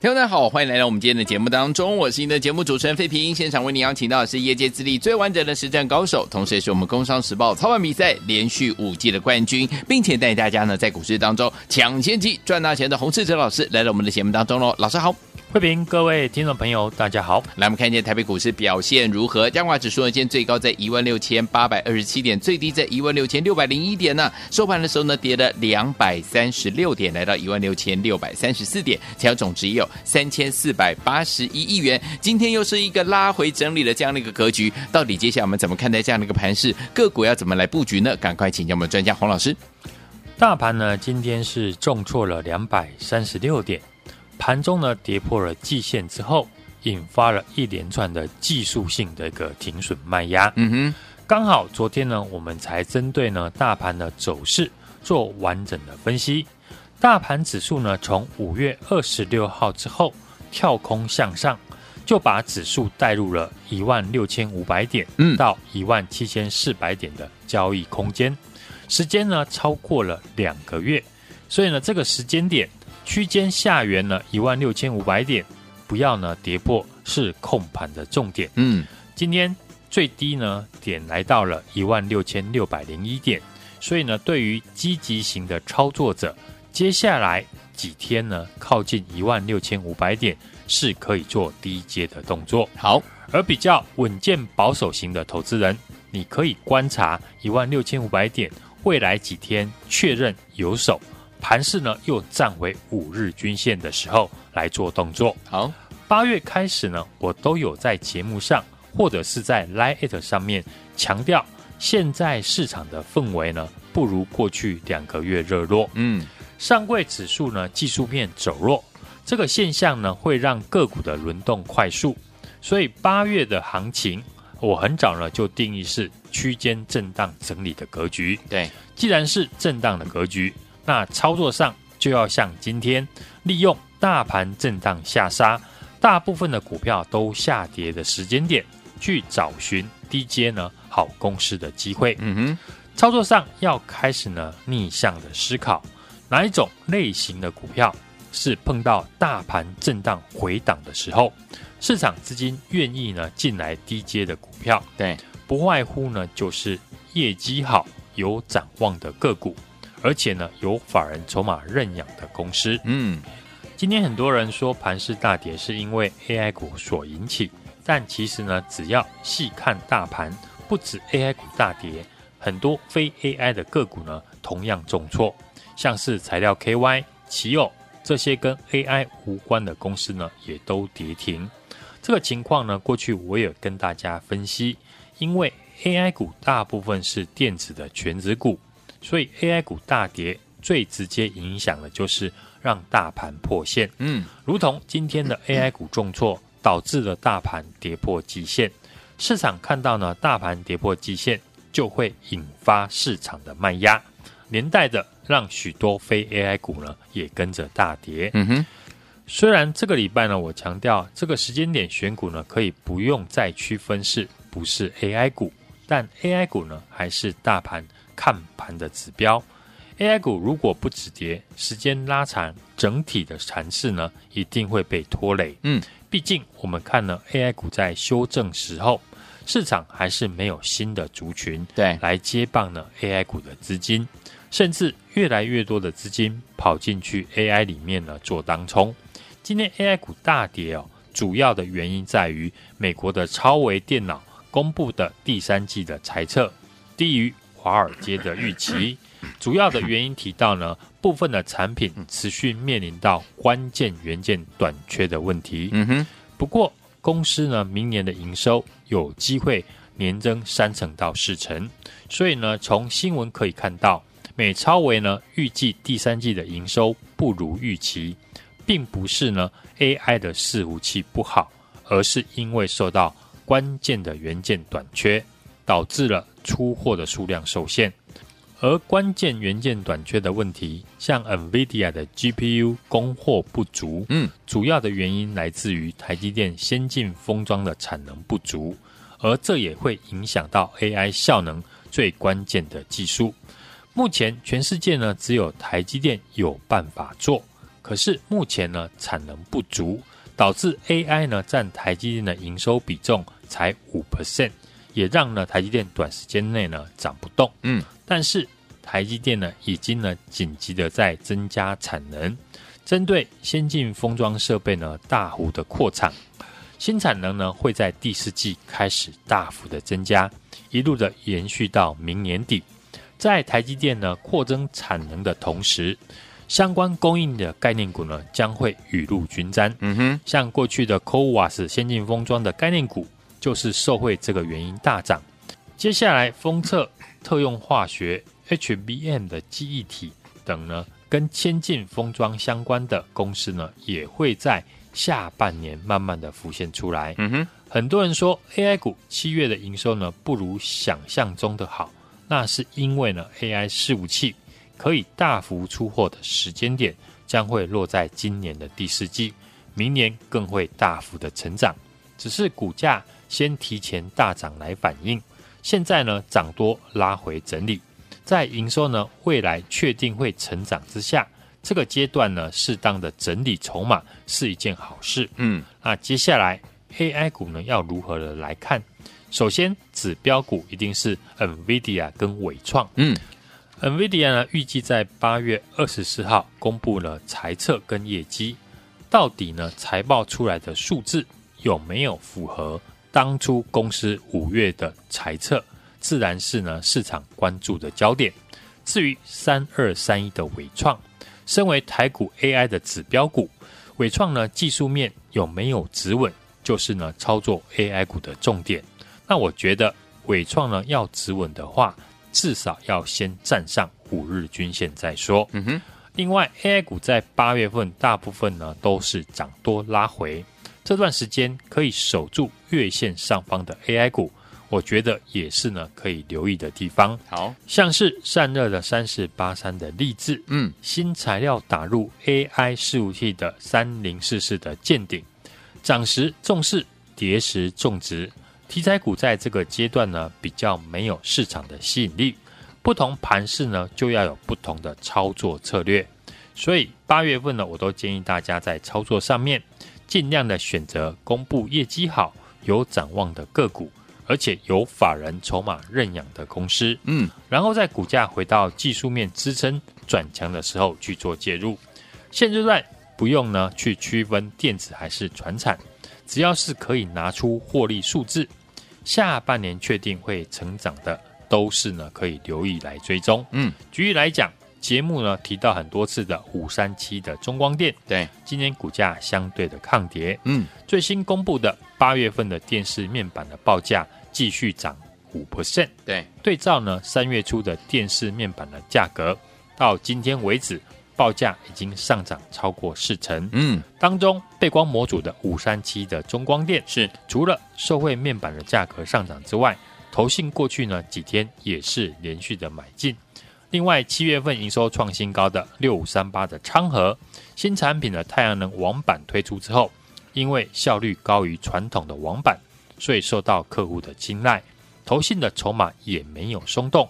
听众大家好，欢迎来到我们今天的节目当中，我是您的节目主持人费平。现场为您邀请到的是业界资历最完整的实战高手，同时也是我们工商时报操盘比赛连续五季的冠军，并且带大家呢在股市当中抢先机赚大钱的洪世哲老师来到我们的节目当中喽。老师好。慧平，各位听众朋友，大家好。来，我们看一下台北股市表现如何？加权指数呢，今天最高在一万六千八百二十七点，最低在一万六千六百零一点呢。收盘的时候呢，跌了两百三十六点，来到一万六千六百三十四点，成交总值也有三千四百八十一亿元。今天又是一个拉回整理的这样的一个格局，到底接下来我们怎么看待这样的一个盘势？个股要怎么来布局呢？赶快请教我们专家洪老师。大盘呢，今天是重挫了两百三十六点。盘中呢，跌破了季线之后，引发了一连串的技术性的一个停损卖压。嗯哼，刚好昨天呢，我们才针对呢大盘的走势做完整的分析。大盘指数呢，从五月二十六号之后跳空向上，就把指数带入了一万六千五百点，嗯，到一万七千四百点的交易空间，时间呢超过了两个月，所以呢，这个时间点。区间下缘呢，一万六千五百点，不要呢跌破是控盘的重点。嗯，今天最低呢点来到了一万六千六百零一点，所以呢，对于积极型的操作者，接下来几天呢靠近一万六千五百点是可以做低阶的动作。好，而比较稳健保守型的投资人，你可以观察一万六千五百点，未来几天确认有手。盘势呢又站回五日均线的时候来做动作。好，八月开始呢，我都有在节目上或者是在 Line 上面强调，现在市场的氛围呢不如过去两个月热络。嗯，上柜指数呢技术面走弱，这个现象呢会让个股的轮动快速，所以八月的行情我很早呢就定义是区间震荡整理的格局。对，既然是震荡的格局。那操作上就要像今天，利用大盘震荡下杀，大部分的股票都下跌的时间点，去找寻低阶呢好公司的机会。嗯哼，操作上要开始呢逆向的思考，哪一种类型的股票是碰到大盘震荡回档的时候，市场资金愿意呢进来低阶的股票？对，不外乎呢就是业绩好、有展望的个股。而且呢，有法人筹码认养的公司。嗯，今天很多人说盘市大跌是因为 AI 股所引起，但其实呢，只要细看大盘，不止 AI 股大跌，很多非 AI 的个股呢同样重挫，像是材料 KY、奇友这些跟 AI 无关的公司呢，也都跌停。这个情况呢，过去我也跟大家分析，因为 AI 股大部分是电子的全值股。所以 AI 股大跌，最直接影响的就是让大盘破线。嗯，如同今天的 AI 股重挫，导致了大盘跌破极限。市场看到呢，大盘跌破极限，就会引发市场的卖压，连带的让许多非 AI 股呢也跟着大跌。嗯哼，虽然这个礼拜呢，我强调这个时间点选股呢，可以不用再区分是不是 AI 股，但 AI 股呢还是大盘。看盘的指标，AI 股如果不止跌，时间拉长，整体的盘势呢一定会被拖累。嗯，毕竟我们看了 AI 股在修正时候，市场还是没有新的族群对来接棒呢 AI 股的资金，甚至越来越多的资金跑进去 AI 里面呢做当冲。今天 AI 股大跌哦，主要的原因在于美国的超微电脑公布的第三季的财测低于。华尔街的预期，主要的原因提到呢，部分的产品持续面临到关键元件短缺的问题。嗯哼，不过公司呢，明年的营收有机会年增三成到四成，所以呢，从新闻可以看到，美超微呢预计第三季的营收不如预期，并不是呢 AI 的伺服器不好，而是因为受到关键的元件短缺。导致了出货的数量受限，而关键元件短缺的问题，像 NVIDIA 的 GPU 供货不足，嗯，主要的原因来自于台积电先进封装的产能不足，而这也会影响到 AI 效能最关键的技术。目前全世界呢，只有台积电有办法做，可是目前呢产能不足，导致 AI 呢占台积电的营收比重才五 percent，也让呢台积电短时间内呢涨不动。嗯，但是台积电呢已经呢紧急的在增加产能，针对先进封装设备呢大幅的扩产，新产能呢会在第四季开始大幅的增加，一路的延续到明年底。在台积电呢扩增产能的同时，相关供应的概念股呢，将会雨露均沾。嗯哼，像过去的 CoWAS 先进封装的概念股，就是受惠这个原因大涨。接下来，封测、特用化学、HBM 的记忆体等呢，跟先进封装相关的公司呢，也会在下半年慢慢的浮现出来。嗯哼，很多人说 AI 股七月的营收呢，不如想象中的好，那是因为呢，AI 伺服器。可以大幅出货的时间点将会落在今年的第四季，明年更会大幅的成长。只是股价先提前大涨来反应，现在呢涨多拉回整理，在营收呢未来确定会成长之下，这个阶段呢适当的整理筹码是一件好事。嗯，那接下来 AI 股呢要如何的来看？首先指标股一定是 NVIDIA 跟伟创。嗯。NVIDIA 呢，预计在八月二十四号公布了财测跟业绩，到底呢财报出来的数字有没有符合当初公司五月的财测，自然是呢市场关注的焦点。至于三二三一的伟创，身为台股 AI 的指标股，伟创呢技术面有没有止稳，就是呢操作 AI 股的重点。那我觉得伟创呢要止稳的话，至少要先站上五日均线再说。嗯哼。另外，AI 股在八月份大部分呢都是涨多拉回，这段时间可以守住月线上方的 AI 股，我觉得也是呢可以留意的地方。好像是散热的三四八三的力智，嗯，新材料打入 AI 伺服器的三零四四的见顶，涨时重视，跌时重值。题材股在这个阶段呢，比较没有市场的吸引力，不同盘势呢，就要有不同的操作策略。所以八月份呢，我都建议大家在操作上面，尽量的选择公布业绩好、有展望的个股，而且有法人筹码认养的公司。嗯，然后在股价回到技术面支撑转强的时候去做介入。现阶段不用呢去区分电子还是传产，只要是可以拿出获利数字。下半年确定会成长的，都是呢可以留意来追踪。嗯，举例来讲，节目呢提到很多次的五三七的中光电，对，今年股价相对的抗跌。嗯，最新公布的八月份的电视面板的报价继续涨五 percent。对，对照呢三月初的电视面板的价格，到今天为止。报价已经上涨超过四成，嗯，当中背光模组的五三七的中光电是除了受惠面板的价格上涨之外，投信过去呢几天也是连续的买进。另外七月份营收创新高的六五三八的昌河新产品的太阳能网板推出之后，因为效率高于传统的网板，所以受到客户的青睐，投信的筹码也没有松动。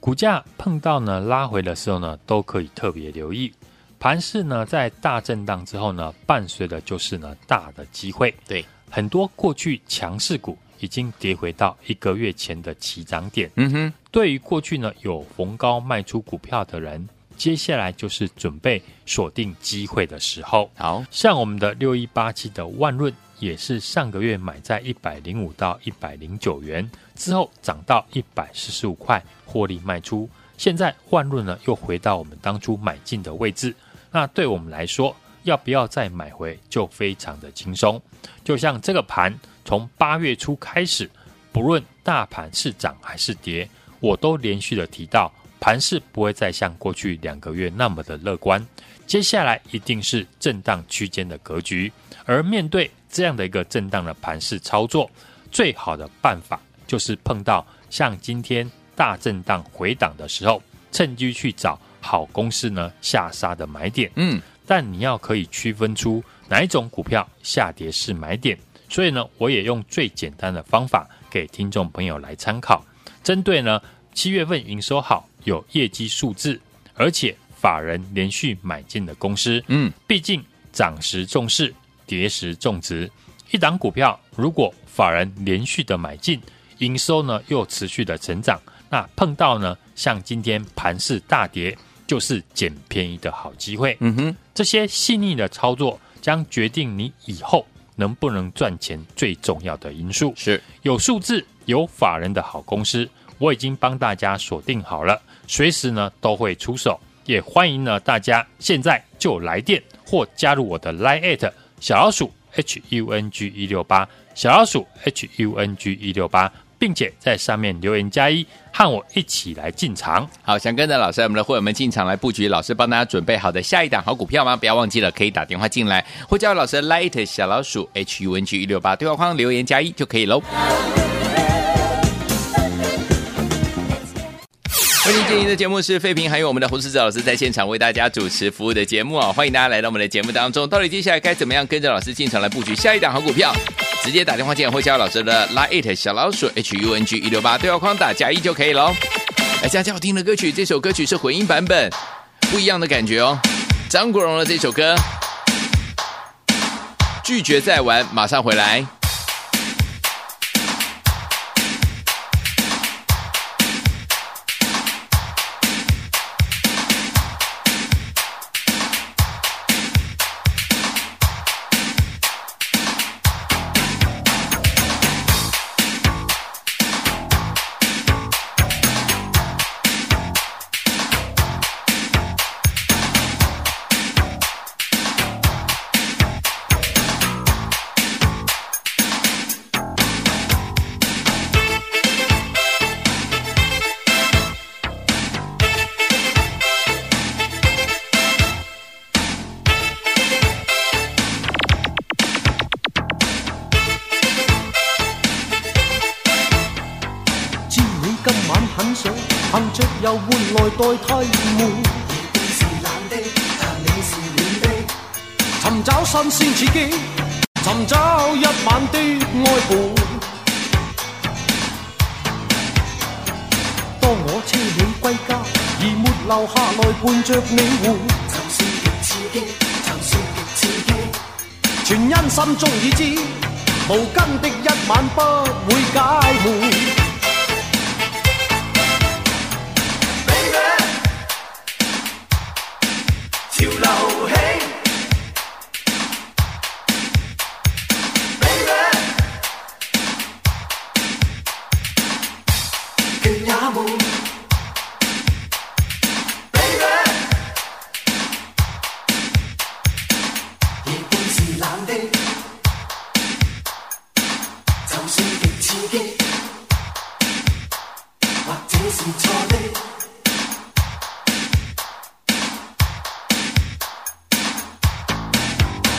股价碰到呢拉回的时候呢，都可以特别留意。盘势呢在大震荡之后呢，伴随的就是呢大的机会。对，很多过去强势股已经跌回到一个月前的起涨点。嗯哼，对于过去呢有逢高卖出股票的人，接下来就是准备锁定机会的时候。好像我们的六一八七的万润。也是上个月买在一百零五到一百零九元，之后涨到一百四十五块，获利卖出。现在万润呢又回到我们当初买进的位置，那对我们来说，要不要再买回就非常的轻松。就像这个盘从八月初开始，不论大盘是涨还是跌，我都连续的提到，盘势不会再像过去两个月那么的乐观，接下来一定是震荡区间的格局，而面对。这样的一个震荡的盘势操作，最好的办法就是碰到像今天大震荡回档的时候，趁机去找好公司呢下杀的买点。嗯，但你要可以区分出哪一种股票下跌是买点。所以呢，我也用最简单的方法给听众朋友来参考。针对呢七月份营收好，有业绩数字，而且法人连续买进的公司。嗯，毕竟涨时重视，跌时重值。一档股票如果法人连续的买进，营收呢又持续的成长，那碰到呢像今天盘势大跌，就是捡便宜的好机会。嗯哼，这些细腻的操作将决定你以后能不能赚钱最重要的因素。是有数字、有法人的好公司，我已经帮大家锁定好了，随时呢都会出手，也欢迎呢大家现在就来电或加入我的 Line@ at 小老鼠 H U N G 一六八小老鼠 H U N G 一六八。并且在上面留言加一，和我一起来进场。好，想跟着老师，我们的会员们进场来布局，老师帮大家准备好的下一档好股票吗？不要忘记了，可以打电话进来，或加入老师的 Light 小老鼠 H U N G 一六八对话框留言加一就可以喽。欢迎今天的节目是费平，还有我们的胡世哲老师在现场为大家主持服务的节目啊！欢迎大家来到我们的节目当中。到底接下来该怎么样跟着老师进场来布局下一档好股票？直接打电话进来，或加老师的 Lite 小老鼠 H U N G 一六八对话框打加一就可以喽。来，这样好听的歌曲，这首歌曲是混音版本，不一样的感觉哦。张国荣的这首歌，拒绝再玩，马上回来。代替闷，你是冷的，但你是暖的。寻找新鲜刺激，寻找一晚的爱伴。当我车你归家，而没留下来伴着你玩，就算极刺激，就算极刺激，全因心中已知，无根的一晚不会解闷。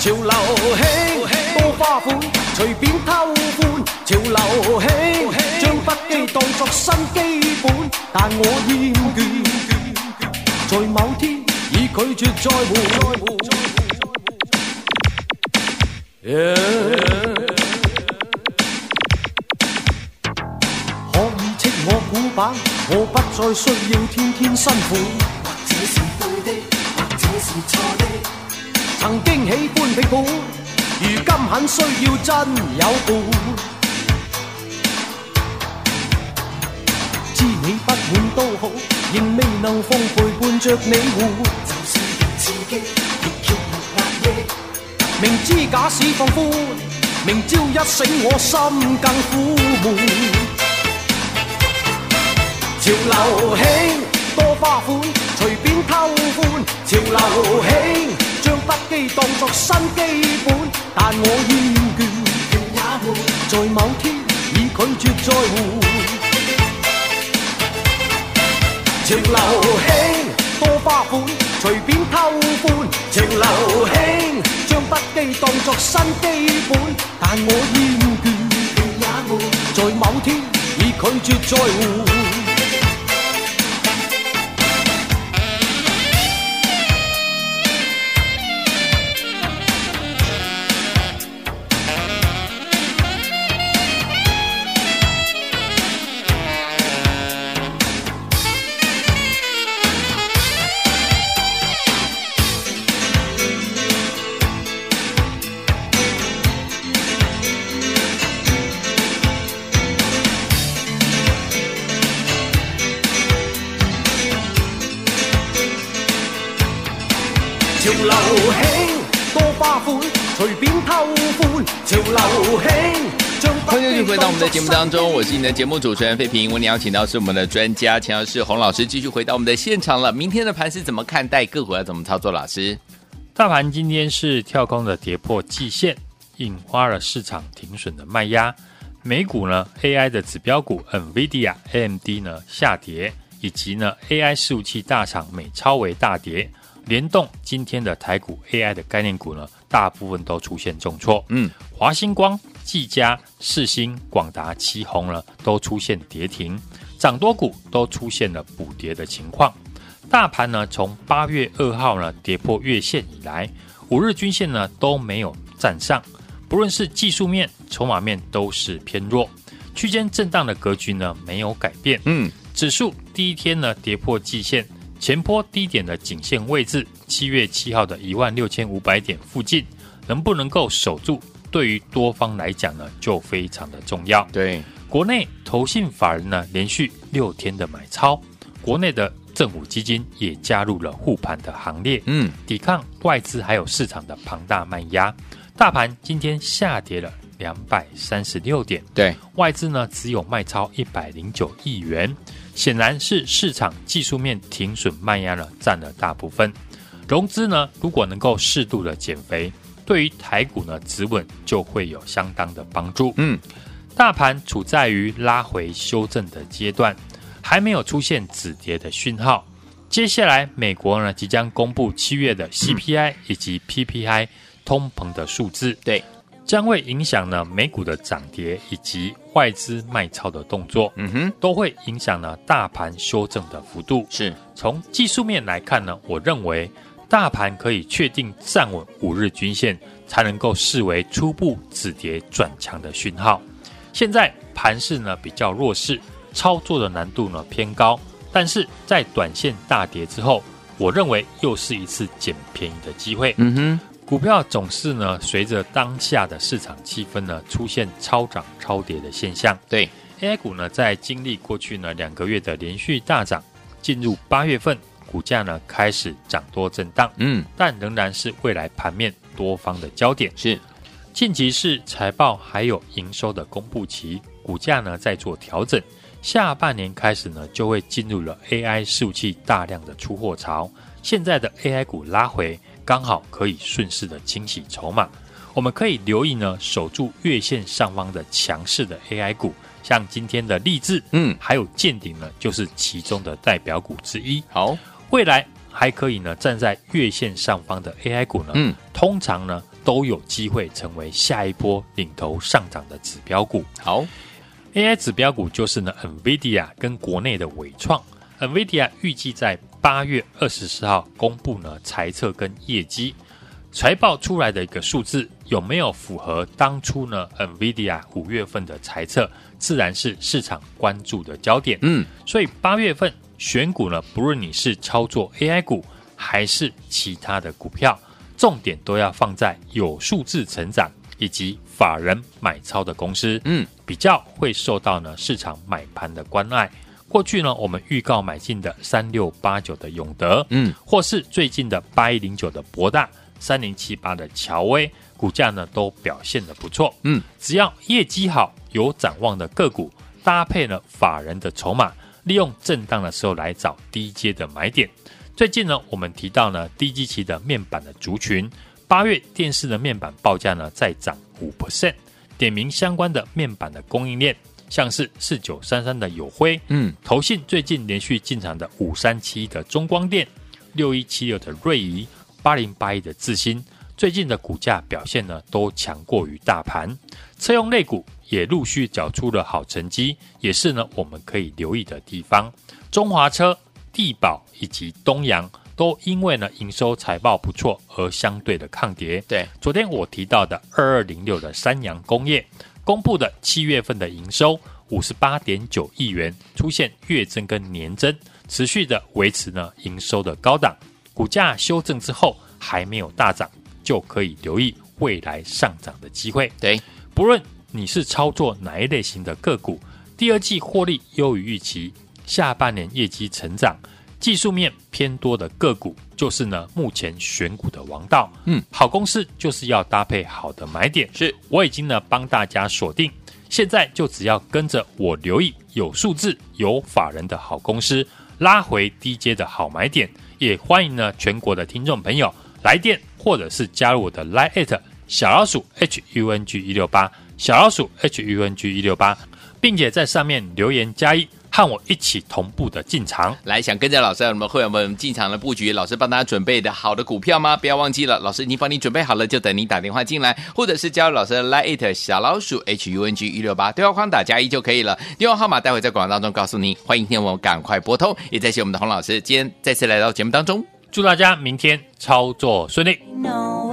潮流兴，多花款，随便偷欢。潮流兴，将不羁当作新基本，但我厌倦，在某天已拒绝再换。可以斥我古板，我不再需要天天辛苦。或者是对的，或者是错的。曾经喜欢批判，如今很需要真有伴。知你不满都好，仍未能放陪伴着你活。就算极刺激，亦竭力压抑。明知假使放宽，明朝一醒我心更苦闷。潮流兴，多花款，随便偷欢。潮流兴将。不羁当作新基本，但我厌倦，也闷，在某天已拒绝再换。情流兴，多花款，随便偷欢。情流兴，将不羁当作新基本，但我厌倦，也闷，在某天已拒绝再换。潮流兴，多花款，随便偷欢。潮流兴。欢迎继续回到我们的节目当中，我是你的节目主持人费平。为你邀请到是我们的专家钱老师洪老师，继续回到我们的现场了。明天的盘是怎么看待？个股要怎么操作？老师，大盘今天是跳空的跌破季线，引发了市场停损的卖压。美股呢，AI 的指标股 NVIDIA、AMD 呢下跌，以及呢 AI 伺服器大厂美超微大跌，联动今天的台股 AI 的概念股呢，大部分都出现重挫。嗯，华星光。技嘉、世星、广达、奇鋐呢，都出现跌停，涨多股都出现了补跌的情况。大盘呢，从八月二号呢跌破月线以来，五日均线呢都没有站上，不论是技术面、筹码面都是偏弱，区间震荡的格局呢没有改变。嗯，指数第一天呢跌破季线，前波低点的颈线位置，七月七号的一万六千五百点附近，能不能够守住？对于多方来讲呢，就非常的重要。对，国内投信法人呢，连续六天的买超，国内的政府基金也加入了护盘的行列，嗯，抵抗外资还有市场的庞大卖压。大盘今天下跌了两百三十六点，对，外资呢只有卖超一百零九亿元，显然是市场技术面停损卖压呢占了大部分。融资呢，如果能够适度的减肥。对于台股呢，止稳就会有相当的帮助。嗯，大盘处在于拉回修正的阶段，还没有出现止跌的讯号。接下来，美国呢即将公布七月的 CPI 以及 PPI 通膨的数字，对，将会影响呢美股的涨跌以及外资卖超的动作。嗯哼，都会影响呢大盘修正的幅度。是，从技术面来看呢，我认为。大盘可以确定站稳五日均线，才能够视为初步止跌转强的讯号。现在盘势呢比较弱势，操作的难度呢偏高。但是在短线大跌之后，我认为又是一次捡便宜的机会。嗯哼，股票总是呢随着当下的市场气氛呢出现超涨超跌的现象。对，AI 股呢在经历过去呢两个月的连续大涨，进入八月份。股价呢开始涨多震荡，嗯，但仍然是未来盘面多方的焦点。是，近期是财报还有营收的公布期，股价呢在做调整。下半年开始呢，就会进入了 AI 伺服器大量的出货潮。现在的 AI 股拉回，刚好可以顺势的清洗筹码。我们可以留意呢，守住月线上方的强势的 AI 股。像今天的立志，嗯，还有见顶呢，就是其中的代表股之一。好。未来还可以呢，站在月线上方的 AI 股呢，嗯，通常呢都有机会成为下一波领头上涨的指标股。好，AI 指标股就是呢，NVIDIA 跟国内的伟创。NVIDIA 预计在八月二十四号公布呢财测跟业绩，财报出来的一个数字有没有符合当初呢 NVIDIA 五月份的财测，自然是市场关注的焦点。嗯，所以八月份。选股呢，不论你是操作 AI 股还是其他的股票，重点都要放在有数字成长以及法人买超的公司，嗯，比较会受到呢市场买盘的关爱。过去呢，我们预告买进的三六八九的永德，嗯，或是最近的八一零九的博大，三零七八的乔威，股价呢都表现的不错，嗯，只要业绩好、有展望的个股，搭配了法人的筹码。利用震荡的时候来找低阶的买点。最近呢，我们提到呢，低基期的面板的族群，八月电视的面板报价呢再涨五 percent。点名相关的面板的供应链，像是四九三三的友辉，嗯，投信最近连续进场的五三七一的中光电，六一七六的瑞仪，八零八一的智新，最近的股价表现呢都强过于大盘。车用类股。也陆续缴出了好成绩，也是呢我们可以留意的地方。中华车、地保以及东阳都因为呢营收财报不错而相对的抗跌。对，昨天我提到的二二零六的三洋工业公布的七月份的营收五十八点九亿元，出现月增跟年增，持续的维持呢营收的高档。股价修正之后还没有大涨，就可以留意未来上涨的机会。对，不论。你是操作哪一类型的个股？第二季获利优于预期，下半年业绩成长，技术面偏多的个股，就是呢目前选股的王道。嗯，好公司就是要搭配好的买点。是，我已经呢帮大家锁定，现在就只要跟着我留意有数字、有法人的好公司，拉回低阶的好买点。也欢迎呢全国的听众朋友来电，或者是加入我的 Line@ 小老鼠 HUNG 一六八小老鼠 HUNG 一六八，并且在上面留言加一。和我一起同步的进场，来想跟着老师我们会员们进场的布局，老师帮大家准备的好的股票吗？不要忘记了，老师已经帮你准备好了，就等你打电话进来，或者是加入老师的 Line 小老鼠 H U N G 一六八对话框打加一就可以了。电话号码待会在广告当中告诉您，欢迎听我赶快拨通。也谢谢我们的洪老师，今天再次来到节目当中，祝大家明天操作顺利。No,